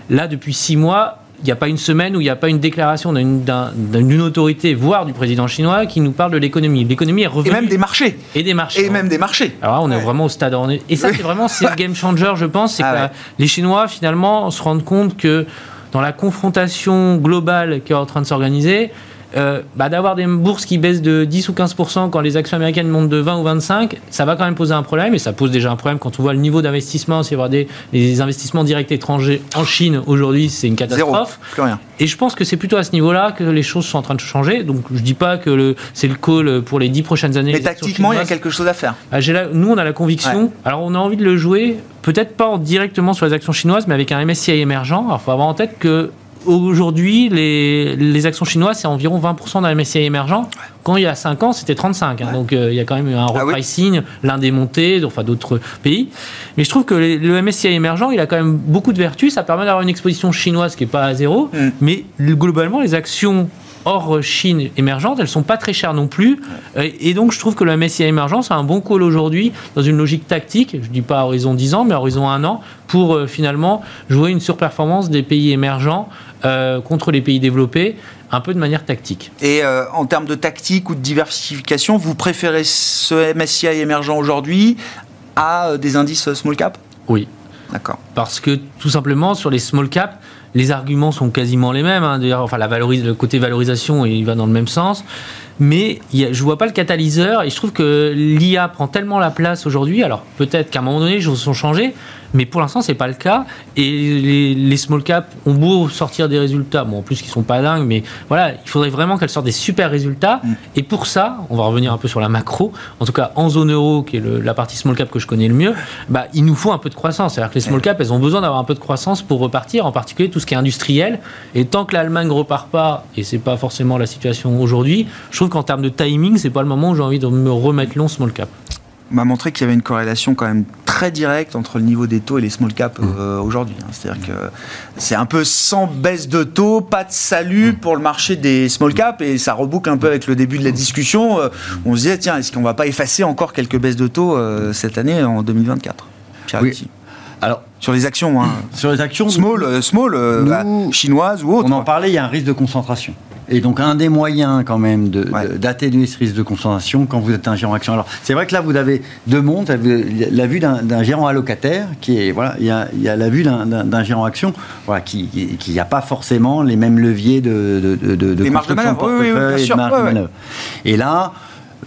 Là, depuis six mois, il n'y a pas une semaine où il n'y a pas une déclaration d'une autorité, voire du président chinois, qui nous parle de l'économie. L'économie est revenue. Et même des marchés. Et des marchés. Et même des marchés. Alors là, on est vraiment au stade. Et ça, c'est vraiment le *laughs* game changer, je pense. C'est ah que les Chinois, finalement, se rendent compte que dans la confrontation globale qui est en train de s'organiser, euh, bah, d'avoir des bourses qui baissent de 10 ou 15% quand les actions américaines montent de 20 ou 25, ça va quand même poser un problème et ça pose déjà un problème quand on voit le niveau d'investissement. Si avoir des, des, investissements directs étrangers en Chine aujourd'hui, c'est une catastrophe. plus rien. Et je pense que c'est plutôt à ce niveau-là que les choses sont en train de changer. Donc je dis pas que c'est le call pour les 10 prochaines années. Mais tactiquement, il y a quelque chose à faire. Ah, nous, on a la conviction. Alors on a envie de le jouer, peut-être pas directement sur les actions chinoises, mais avec un MSCI émergent. Alors il faut avoir en tête que Aujourd'hui, les, actions chinoises, c'est environ 20% d'un MSCI émergent. Quand il y a 5 ans, c'était 35. Hein. donc euh, il y a quand même un ah repricing, l'un des montées, enfin d'autres pays. Mais je trouve que le MSCI émergent, il a quand même beaucoup de vertus. Ça permet d'avoir une exposition chinoise qui n'est pas à zéro. Mm. Mais globalement, les actions hors Chine émergente, elles sont pas très chères non plus. Euh, et donc, je trouve que le MSCI émergent, c'est un bon call aujourd'hui, dans une logique tactique, je dis pas à horizon 10 ans, mais à horizon 1 an, pour euh, finalement jouer une surperformance des pays émergents euh, contre les pays développés, un peu de manière tactique. Et en termes de tactique ou de diversification, vous préférez ce MSCI émergent aujourd'hui à des indices small cap? Oui. D'accord. Parce que tout simplement, sur les small cap, les arguments sont quasiment les mêmes. Hein. D'ailleurs, enfin, la valorise, le côté valorisation, il va dans le même sens. Mais je ne vois pas le catalyseur et je trouve que l'IA prend tellement la place aujourd'hui. Alors peut-être qu'à un moment donné, les choses ont changé, mais pour l'instant, c'est pas le cas. Et les, small caps ont beau sortir des résultats, bon, en plus qui sont pas dingues, mais voilà, il faudrait vraiment qu'elles sortent des super résultats. Mm. Et pour ça, on va revenir un peu sur la macro. En tout cas, en zone euro, qui est la partie small cap que je connais le mieux, bah, il nous faut un peu de croissance. C'est-à-dire que les small caps, elles ont besoin d'avoir un peu de croissance pour repartir, en particulier tout ce qui est industriel. Et tant que l'Allemagne ne repart pas, et c'est pas forcément la situation aujourd'hui, je trouve qu'en termes de timing, c'est pas le moment où j'ai envie de me remettre long small cap m'a montré qu'il y avait une corrélation quand même très directe entre le niveau des taux et les small caps mmh. euh, aujourd'hui. Hein. C'est-à-dire que c'est un peu sans baisse de taux, pas de salut mmh. pour le marché des small caps et ça reboucle un peu avec le début de la discussion. Euh, on se disait, tiens, est-ce qu'on va pas effacer encore quelques baisses de taux euh, cette année en 2024 oui. Alors, sur les actions, hein. sur les actions, small, small bah, chinoises ou autres. On en parlait, il y a un risque de concentration. Et donc, un des moyens, quand même, d'atténuer ce risque de concentration quand vous êtes un gérant action. Alors, c'est vrai que là, vous avez deux mondes. La vue d'un gérant allocataire, qui est. Voilà, il y a, la vue d'un gérant action, voilà, qui n'a pas forcément les mêmes leviers de, de, de, de marge de manœuvre. Oui, oui, bien sûr. Et là,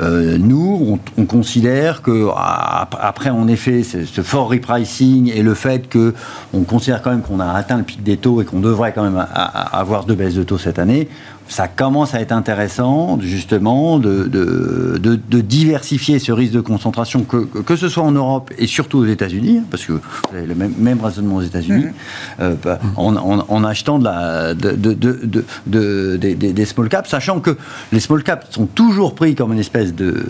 euh, nous, on, considère que après, en effet, ce fort repricing et le fait que on considère quand même qu'on a atteint le pic des taux et qu'on devrait quand même avoir deux baisses de taux cette année, ça commence à être intéressant, justement, de, de, diversifier ce risque de concentration, que, que, ce soit en Europe et surtout aux États-Unis, hein, parce que vous avez le même, même raisonnement aux États-Unis, mhm. euh, bah, en, achetant de la, de, des small caps, sachant que les small caps sont toujours pris comme une espèce de,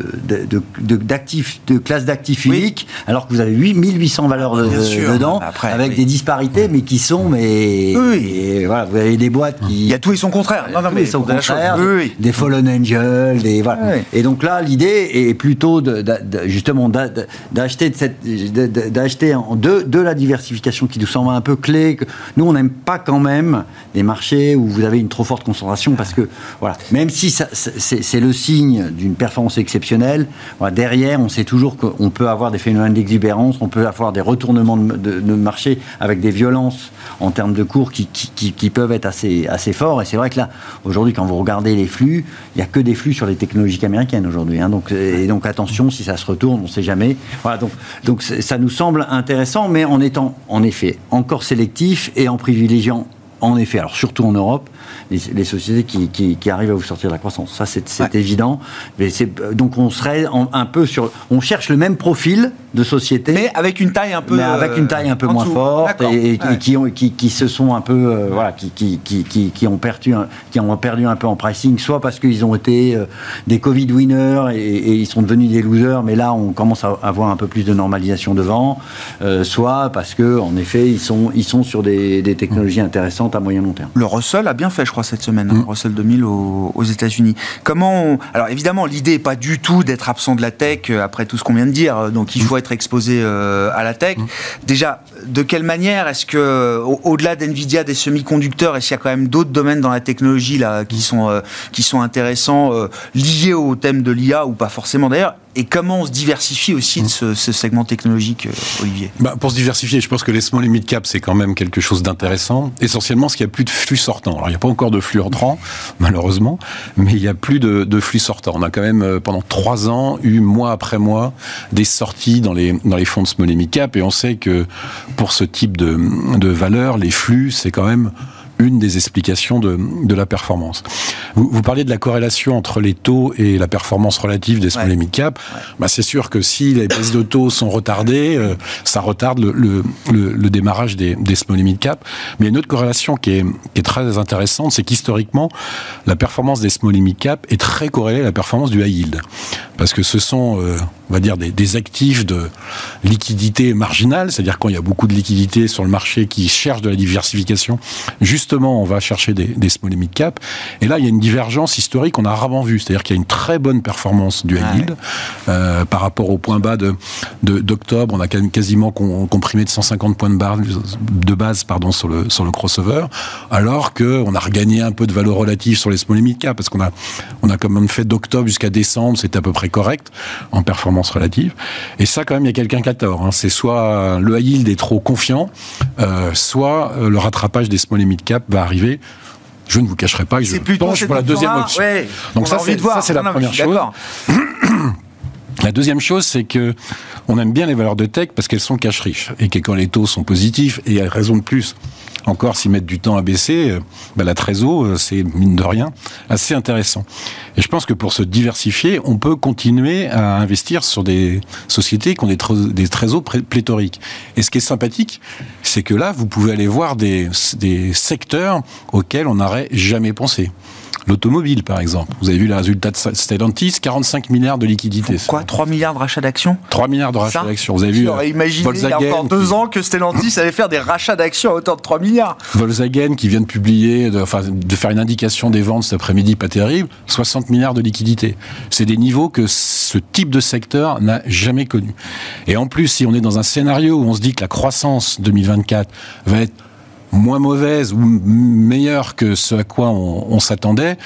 d'actifs, de, classe d'actifs uniques, alors que vous avez 8, 1800 valeurs dedans, avec des disparités, mais qui sont, mais, oui. voilà, vous avez des boîtes qui... Il y a tout et son contraire. Non, non, mais au contraire, des Fallen Angels, des voilà. Et donc là, l'idée est plutôt de, justement d'acheter d'acheter de, de la diversification qui nous semble un peu clé. Nous, on n'aime pas quand même des marchés où vous avez une trop forte concentration parce que voilà, même si c'est le signe d'une performance exceptionnelle, derrière, on sait toujours qu'on peut avoir des phénomènes d'exubérance, on peut avoir des retournements de, marché avec des violences en termes de cours qui, qui, qui peuvent être assez, assez forts. Et c'est vrai que là, Aujourd'hui, quand vous regardez les flux, il n'y a que des flux sur les technologies américaines aujourd'hui. Hein. donc, et donc attention, si ça se retourne, on ne sait jamais. Voilà, donc, donc ça nous semble intéressant, mais en étant en effet encore sélectif et en privilégiant en effet, alors surtout en Europe, les, sociétés qui, qui, arrivent à vous sortir de la croissance. Ça, c'est évident. Mais donc, on serait un peu sur. On cherche le même profil de sociétés. Mais avec une taille un peu. Mais avec une taille un peu en moins dessous. forte et, et qui, Ouais. qui ont, qui, qui se sont un peu, euh, voilà, qui, qui, qui, qui, qui ont perdu, un- qui ont perdu un peu en pricing, soit parce qu'ils ont été euh, des Covid winners et, et ils sont devenus des losers, mais là on commence à avoir un peu plus de normalisation devant, euh, soit parce que en effet ils sont, ils sont sur des, des technologies intéressantes à moyen long terme. Le Russell a bien fait, je crois, cette semaine, hein, Mm. Russell 2000 aux, aux États-Unis. Comment on- Alors évidemment, l'idée n'est pas du tout d'être absent de la tech euh, après tout ce qu'on vient de dire. euh, Donc il faut être exposé euh, à la tech. Déjà, de quelle manière est-ce que, au- au-delà d'Nvidia, des semi-conducteurs, est-ce qu'il y a quand même d'autres domaines dans la technologie là qui sont euh, qui sont intéressants euh, liés au thème de l'IA ou pas forcément d'ailleurs Et comment on se diversifie aussi de ce, segment technologique, euh, Olivier? Bah, pour se diversifier, je pense que les small et mid cap, c'est quand même quelque chose d'intéressant. Essentiellement, parce qu'il n'y a plus de flux sortant. Alors, il n'y a pas encore de flux entrant, *laughs* malheureusement, mais il n'y a plus de, de flux sortant. On a quand même, euh, pendant trois ans, eu mois après mois des sorties dans les, dans les fonds de small et mid cap, et on sait que pour ce type de, de valeur, les flux, c'est quand même une des explications de, de la performance. Vous, vous parliez de la corrélation entre les taux et la performance relative des small et mid cap. Bah, c'est sûr que si les baisses de taux sont retardées, euh, ça retarde le, le, le- le démarrage des, des small et mid cap. Mais une autre corrélation qui est, qui est très intéressante, c'est qu'historiquement, la performance des small et mid cap est très corrélée à la performance du high yield. Parce que ce sont, euh, on va dire, des, des actifs de liquidité marginale, c'est-à-dire quand il y a beaucoup de liquidité sur le marché qui cherche de la diversification, justement, on va chercher des, des small et mid cap. Et là, il y a une divergence historique qu'on a rarement vue, c'est-à-dire qu'il y a une très bonne performance du high Ouais. yield euh, par rapport au point bas de de- d'octobre. on a quand même quasiment comprimé de 150 points de, barre, de base pardon, sur, le, sur le crossover, alors qu'on a regagné un peu de valeur relative sur les small et mid cap, parce qu'on a, on a quand même fait d'octobre jusqu'à décembre, c'était à peu près correct en performance relative. Et ça, quand même, il y a quelqu'un qui a tort. hein. C'est soit le high yield est trop confiant, euh, soit euh, le rattrapage des small et mid cap va arriver. Je ne vous cacherai pas que je penche pour la deuxième option. Ouais, Donc on ça, c'est- de voir. ça, c'est la Non, première chose. *clears throat* La deuxième chose, c'est que on aime bien les valeurs de tech parce qu'elles sont cash riches et que quand les taux sont positifs et à raison de plus, encore s'ils mettent du temps à baisser, bah, la trésor, euh, c'est mine de rien assez intéressant. Et je pense que pour se diversifier, on peut continuer à investir sur des sociétés qui ont des, des trésors pléthoriques. Et ce qui est sympathique, c'est que là, vous pouvez aller voir des secteurs auxquels on n'aurait jamais pensé. L'automobile, par exemple. Vous avez vu les résultats de Stellantis, 45 milliards de liquidités. Quoi 3 milliards de rachats d'actions 3 milliards de rachats d'actions. Vous avez vu J'aurais imaginé il y a encore deux qui, ans que Stellantis allait faire des rachats d'actions à hauteur de 3 milliards. Volkswagen qui vient de publier, de, enfin, de faire une indication des ventes cet après-midi, pas terrible, 60 milliards de liquidités. C'est des niveaux que ce type de secteur n'a jamais connus. Et en plus, si on est dans un scénario où on se dit que la croissance 2024 va être moins mauvaise ou meilleure que ce à quoi on, on s'attendait,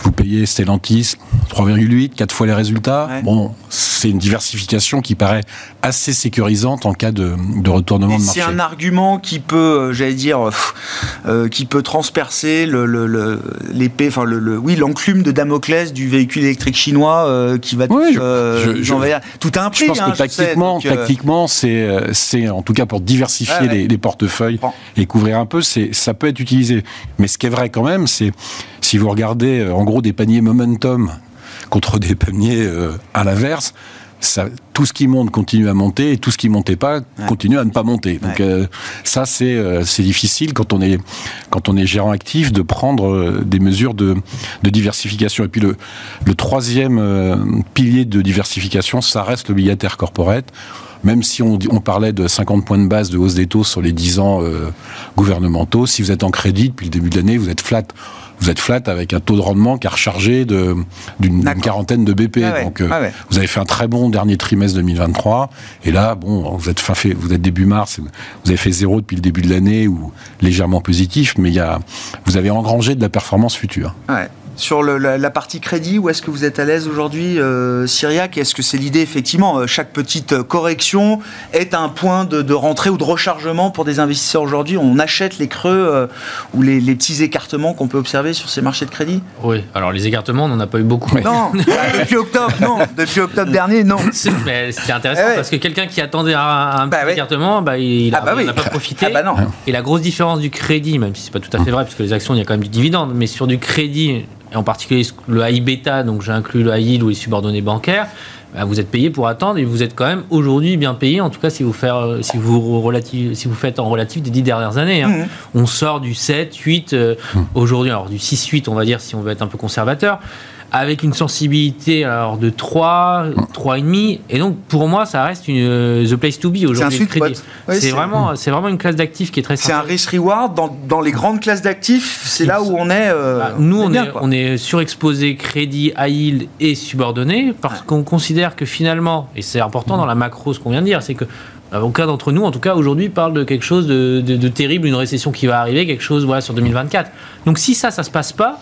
vous payez Stellantis 3,8, 4 fois les résultats. Ouais. Bon, c'est une diversification qui paraît assez sécurisante en cas de, de retournement Et de c'est marché. un argument qui peut, euh, j'allais dire, euh, euh, qui peut transpercer le- l'épée, enfin le, le- oui, l'enclume de Damoclès du véhicule électrique chinois euh, qui va Oui, je- euh, je- je-. Tout un prix. Je pense hein, que sais, tactiquement, donc, tactiquement, c'est, c'est en tout cas pour diversifier Ouais, ouais. Les, les portefeuilles Bon. et couvrir un peu, c'est, ça peut être utilisé. Mais ce qui est vrai quand même, c'est si vous regardez en gros des paniers momentum contre des paniers euh, à l'inverse. Ça, tout ce qui monte continue à monter et tout ce qui montait pas continue à ne pas monter. Donc Ouais. euh, ça c'est euh, c'est difficile quand on est quand on est gérant actif de prendre euh, des mesures de, de diversification. Et puis le, le troisième euh, pilier de diversification, ça reste l'obligataire corporate. Même si on, on parlait de 50 points de base de hausse des taux sur les 10 ans euh, gouvernementaux, si vous êtes en crédit depuis le début de l'année, vous êtes flat. Vous êtes flat avec un taux de rendement qui a rechargé d'une quarantaine de BP. Ah ouais, Donc, euh, ah ouais. vous avez fait un très bon dernier trimestre 2023. Et là, bon, vous êtes fin fait, vous êtes début mars, vous avez fait zéro depuis le début de l'année ou légèrement positif, mais il y a, vous avez engrangé de la performance future. Ouais. Sur le- la, la partie crédit, où est-ce que vous êtes à l'aise aujourd'hui, euh, Cyriac Est-ce que c'est l'idée, effectivement, euh, chaque petite euh, correction est un point de, de rentrée ou de rechargement pour des investisseurs aujourd'hui? On achète les creux euh, ou les, les petits écartements qu'on peut observer sur ces marchés de crédit? Oui, alors les écartements, on n'en a pas eu beaucoup. Non, *laughs* depuis octobre, non. Depuis octobre dernier, non. *laughs* C'était intéressant Eh ouais. parce que quelqu'un qui attendait un, un Bah petit écartement, bah, il n'a Ah bah oui. pas profité. Ah non. Et la grosse différence du crédit, même si c'est pas tout à fait vrai, parce que les actions, il y a quand même du dividende, mais sur du crédit, et en particulier le high beta, donc j'ai inclus le yield ou les subordonnés bancaires, bah, vous êtes payé pour attendre et vous êtes quand même aujourd'hui bien payé, en tout cas si vous, faire, euh, si vous, relative, si vous faites en relatif des dix dernières années. Hein. Mmh. On sort du 7, 8, euh, mmh. aujourd'hui, alors du 6, 8, on va dire, si on veut être un peu conservateur avec une sensibilité alors, de 3, 3,5. Et donc, pour moi, ça reste une, euh, the place to be aujourd'hui. C'est vraiment, c'est vraiment une classe d'actifs qui est très C'est un risk-reward. Dans, dans, les grandes classes d'actifs, c'est là où on est. Euh, bah, nous, on, est, on est surexposé crédit, high yield et subordonné parce qu'on considère que finalement, et c'est important dans la macro ce qu'on vient de dire, c'est que bah, aucun d'entre nous, en tout cas aujourd'hui, parle de quelque chose de, de, terrible, une récession qui va arriver, quelque chose voilà, sur 2024. Donc si ça, ça se passe pas,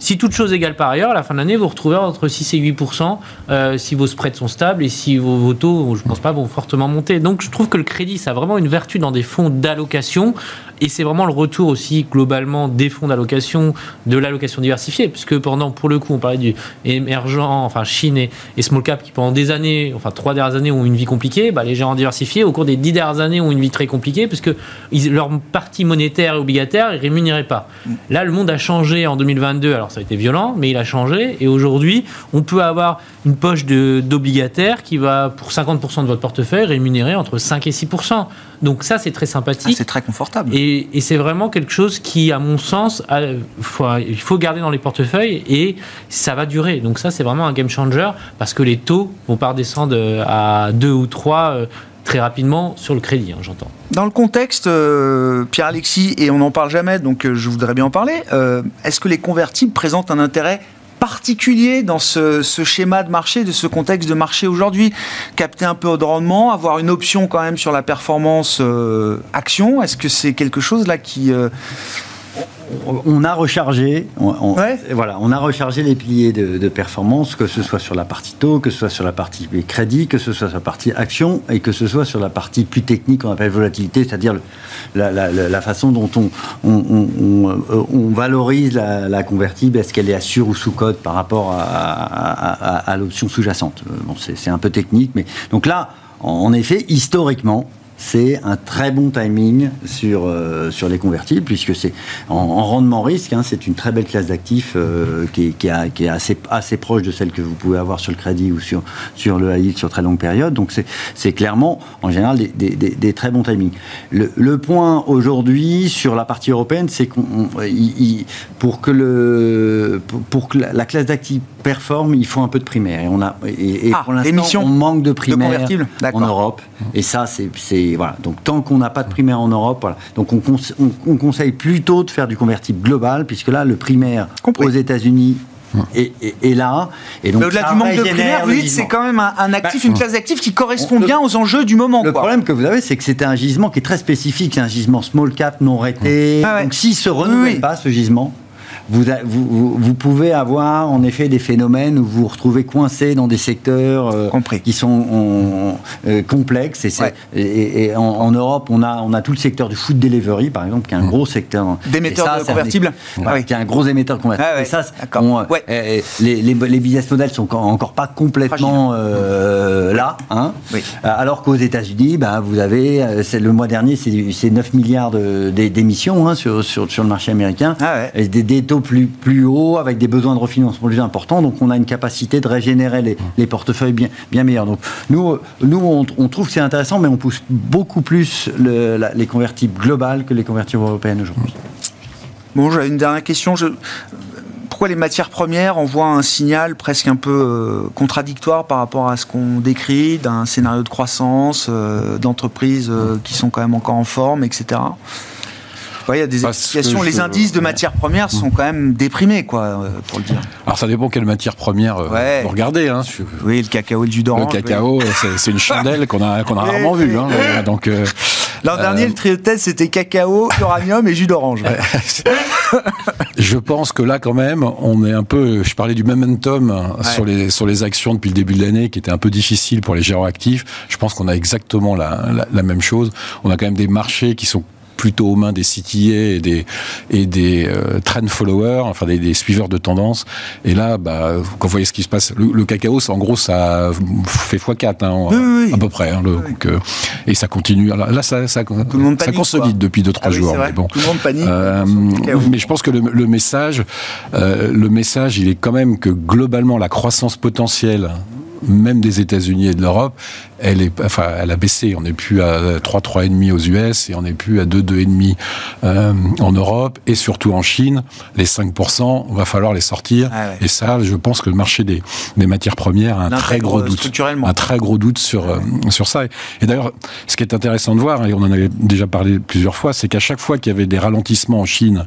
si toute chose égale par ailleurs, à la fin de l'année, vous retrouvez entre 6 et 8% euh, si vos spreads sont stables et si vos, taux, je ne pense pas, vont fortement monter. Donc je trouve que le crédit, ça a vraiment une vertu dans des fonds d'allocation et c'est vraiment le retour aussi globalement des fonds d'allocation, de l'allocation diversifiée, puisque pendant, pour le coup, on parlait du émergent, enfin Chine et, small cap qui pendant des années, enfin trois dernières années ont une vie compliquée, bah, les géants diversifiés au cours des dix dernières années ont une vie très compliquée, puisque leur partie monétaire et obligataire, ils rémunéraient pas. Là, le monde a changé en 2022, alors ça a été violent, mais il a changé, et aujourd'hui, on peut avoir une poche d'obligataire qui va, pour 50% de votre portefeuille, rémunérer entre 5 et 6%. Donc ça, c'est très sympathique. Ah, c'est très confortable. Et, c'est vraiment quelque chose qui, à mon sens, il faut garder dans les portefeuilles et ça va durer. Donc ça, c'est vraiment un game changer parce que les taux vont pas redescendre à 2 ou 3 euh, très rapidement sur le crédit, hein, j'entends. Dans le contexte, euh, Pierre-Alexis, et on n'en parle jamais, donc euh, je voudrais bien en parler, est-ce que les convertibles présentent un intérêt particulier dans ce, schéma de marché, de ce contexte de marché aujourd'hui? Capter un peu de rendement, avoir une option quand même sur la performance euh, action, est-ce que c'est quelque chose là qui... Euh, on a rechargé, on, voilà, on a rechargé les piliers de, performance, que ce soit sur la partie taux, que ce soit sur la partie crédit, que ce soit sur la partie action et que ce soit sur la partie plus technique qu'on appelle volatilité, c'est-à-dire la, façon dont on, on, valorise la, convertible, est-ce qu'elle est à sur ou sous code par rapport à, l'option sous-jacente. Euh, bon, c'est un peu technique, mais donc là, en effet, historiquement, c'est un très bon timing sur, euh, sur les convertibles, puisque c'est en, rendement risque, hein, c'est une très belle classe d'actifs euh, qui, qui, est assez, assez proche de celle que vous pouvez avoir sur le crédit ou sur, sur le high sur très longue période. Donc c'est clairement, en général, des, des, très bons timings. Le, le point aujourd'hui sur la partie européenne, c'est qu'on pour que le pour que la, classe d'actifs performe, il faut un peu de primaire. Et on a et, ah, pour l'instant, on manque de primaire en Europe. Et ça, c'est voilà. Donc tant qu'on n'a pas de primaire en Europe, voilà. Donc on, on, conseille plutôt de faire du convertible global, puisque là, le primaire aux États-Unis et, là. Et donc, au-delà du manque de primaire, vous dites c'est quand même un, actif, une bah, classe d'actifs qui correspond bien aux enjeux du moment. Le problème que vous avez, c'est que c'est un gisement qui est très spécifique. C'est un gisement small cap non raté. Ah donc s'il se renouvelle pas, ce gisement, vous, vous, vous, pouvez avoir en effet des phénomènes où vous vous retrouvez coincé dans des secteurs euh, qui sont euh, complexes. Et, et, en, Europe, on a, on a tout le secteur du food delivery, par exemple, qui est un mmh. gros secteur. D'émetteurs de convertibles ah Qui est un gros émetteur de convertibles. Ah et ça, euh, les, les, business models sont encore, pas complètement là. Hein Alors qu'aux États-Unis, ben, vous avez, le mois dernier, c'est 9 milliards d'émissions hein, sur, sur, sur, le marché américain. Ah et des, des taux plus, plus haut, avec des besoins de refinancement plus importants. Donc, on a une capacité de régénérer les, les portefeuilles bien, bien meilleurs. Donc, nous, nous on, trouve que c'est intéressant, mais on pousse beaucoup plus les convertibles globales que les convertibles européennes aujourd'hui. Bon, j'avais une dernière question. Pourquoi les matières premières envoient un signal presque un peu euh, contradictoire par rapport à ce qu'on décrit d'un scénario de croissance, euh, d'entreprises euh, qui sont quand même encore en forme, etc il y a des explications. Les indices de matières premières sont quand même déprimés, quoi, euh, pour le dire. Alors ça dépend quelle matière première euh, vous regardez. Hein, oui, le cacao et le jus d'orange. Le cacao, c'est une chandelle qu'on a, qu'on a *laughs* rarement vue. Hein, donc, euh, L'an dernier, le trio de c'était cacao, uranium et jus d'orange. je pense que là, quand même, on est un peu. Je parlais du momentum sur, les, sur les actions depuis le début de l'année, qui était un peu difficile pour les gérants actifs. Je pense qu'on a exactement la, la même chose. On a quand même des marchés qui sont plutôt aux mains des CTA et des, et des euh, trend followers, enfin des, suiveurs de tendance. Et là, bah, quand vous voyez ce qui se passe, le, cacao, en gros, ça fait x4 hein, à peu près. Hein, euh, et ça continue. là, ça, ça, ça consolide depuis 2-3 ah jours. Mais bon. Tout le monde panique. Euh, mais je pense que le, le message, le message, il est quand même que globalement, la croissance potentielle même des États-Unis et de l'Europe, elle est, enfin, elle a baissé. On n'est plus à 3, 3,5 aux US et on n'est plus à 2, 2,5 euh, en Europe et surtout en Chine. Les 5%, on va falloir les sortir. Ah et ça, je pense que le marché des, des matières premières a un très gros doute, un très gros doute sur euh, sur ça. Et, d'ailleurs, ce qui est intéressant de voir, et on en avait déjà parlé plusieurs fois, c'est qu'à chaque fois qu'il y avait des ralentissements en Chine,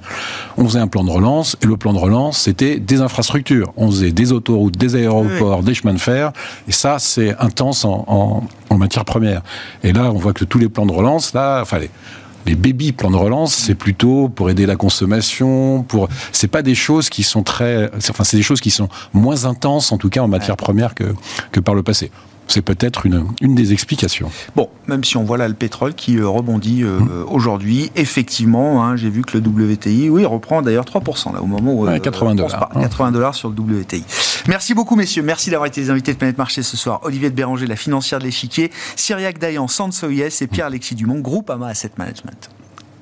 on faisait un plan de relance et le plan de relance, c'était des infrastructures. On faisait des autoroutes, des aéroports, des chemins de fer. Et ça, c'est intense en, en, en matière première. Et là, on voit que tous les plans de relance, là, enfin, les, les baby plans de relance, c'est plutôt pour aider la consommation, pour c'est pas des choses qui sont très enfin c'est des choses qui sont moins intenses en tout cas en matière première que que par le passé. C'est peut-être une, une des explications. Bon, même si on voit là le pétrole qui euh, rebondit euh, mmh. aujourd'hui, effectivement, hein, j'ai vu que le WTI, oui, reprend d'ailleurs 3% là au moment où... 80 euh, dollars. 80 dollars sur le WTI. Merci beaucoup messieurs, merci d'avoir été les invités de Planète Marché ce soir. Olivier de Béranger, la financière de l'échiquier, Cyriac Dayan, Sansoyes et Pierre-Alexis Dumont, groupe AMA Asset Management.